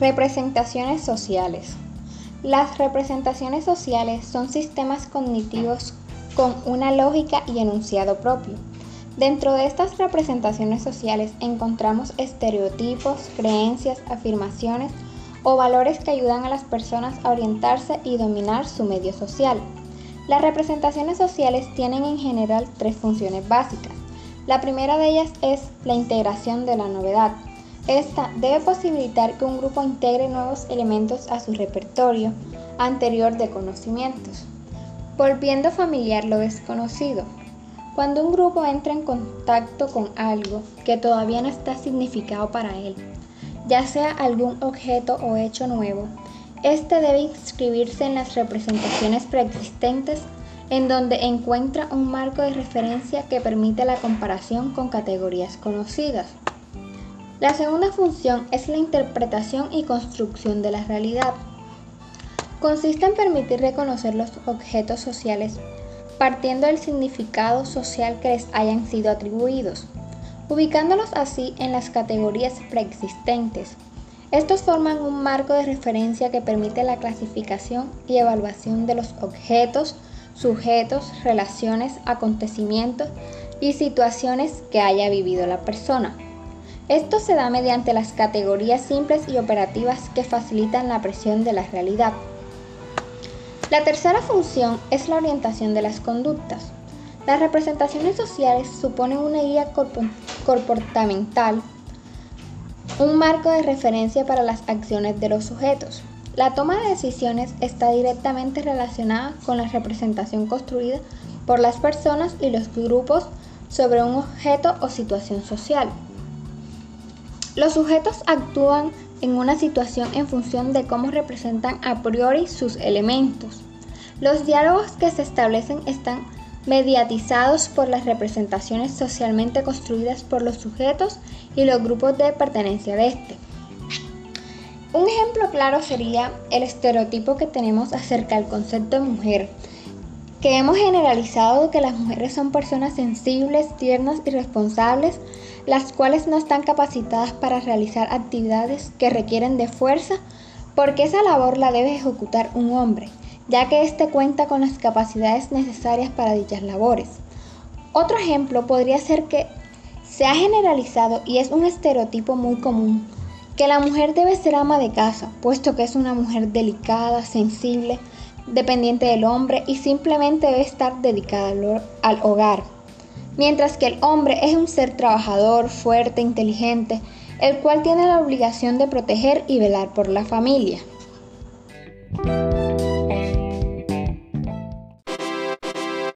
Representaciones sociales. Las representaciones sociales son sistemas cognitivos con una lógica y enunciado propio. Dentro de estas representaciones sociales encontramos estereotipos, creencias, afirmaciones o valores que ayudan a las personas a orientarse y dominar su medio social. Las representaciones sociales tienen en general tres funciones básicas. La primera de ellas es la integración de la novedad. Esta debe posibilitar que un grupo integre nuevos elementos a su repertorio anterior de conocimientos, volviendo familiar lo desconocido. Cuando un grupo entra en contacto con algo que todavía no está significado para él, ya sea algún objeto o hecho nuevo, este debe inscribirse en las representaciones preexistentes en donde encuentra un marco de referencia que permite la comparación con categorías conocidas. La segunda función es la interpretación y construcción de la realidad. Consiste en permitir reconocer los objetos sociales partiendo del significado social que les hayan sido atribuidos, ubicándolos así en las categorías preexistentes. Estos forman un marco de referencia que permite la clasificación y evaluación de los objetos, sujetos, relaciones, acontecimientos y situaciones que haya vivido la persona. Esto se da mediante las categorías simples y operativas que facilitan la presión de la realidad. La tercera función es la orientación de las conductas. Las representaciones sociales suponen una guía comportamental, un marco de referencia para las acciones de los sujetos. La toma de decisiones está directamente relacionada con la representación construida por las personas y los grupos sobre un objeto o situación social. Los sujetos actúan en una situación en función de cómo representan a priori sus elementos. Los diálogos que se establecen están mediatizados por las representaciones socialmente construidas por los sujetos y los grupos de pertenencia de este. Un ejemplo claro sería el estereotipo que tenemos acerca del concepto de mujer, que hemos generalizado que las mujeres son personas sensibles, tiernas y responsables, las cuales no están capacitadas para realizar actividades que requieren de fuerza, porque esa labor la debe ejecutar un hombre, ya que éste cuenta con las capacidades necesarias para dichas labores. Otro ejemplo podría ser que se ha generalizado y es un estereotipo muy común, que la mujer debe ser ama de casa, puesto que es una mujer delicada, sensible, dependiente del hombre y simplemente debe estar dedicada al hogar mientras que el hombre es un ser trabajador, fuerte, inteligente, el cual tiene la obligación de proteger y velar por la familia.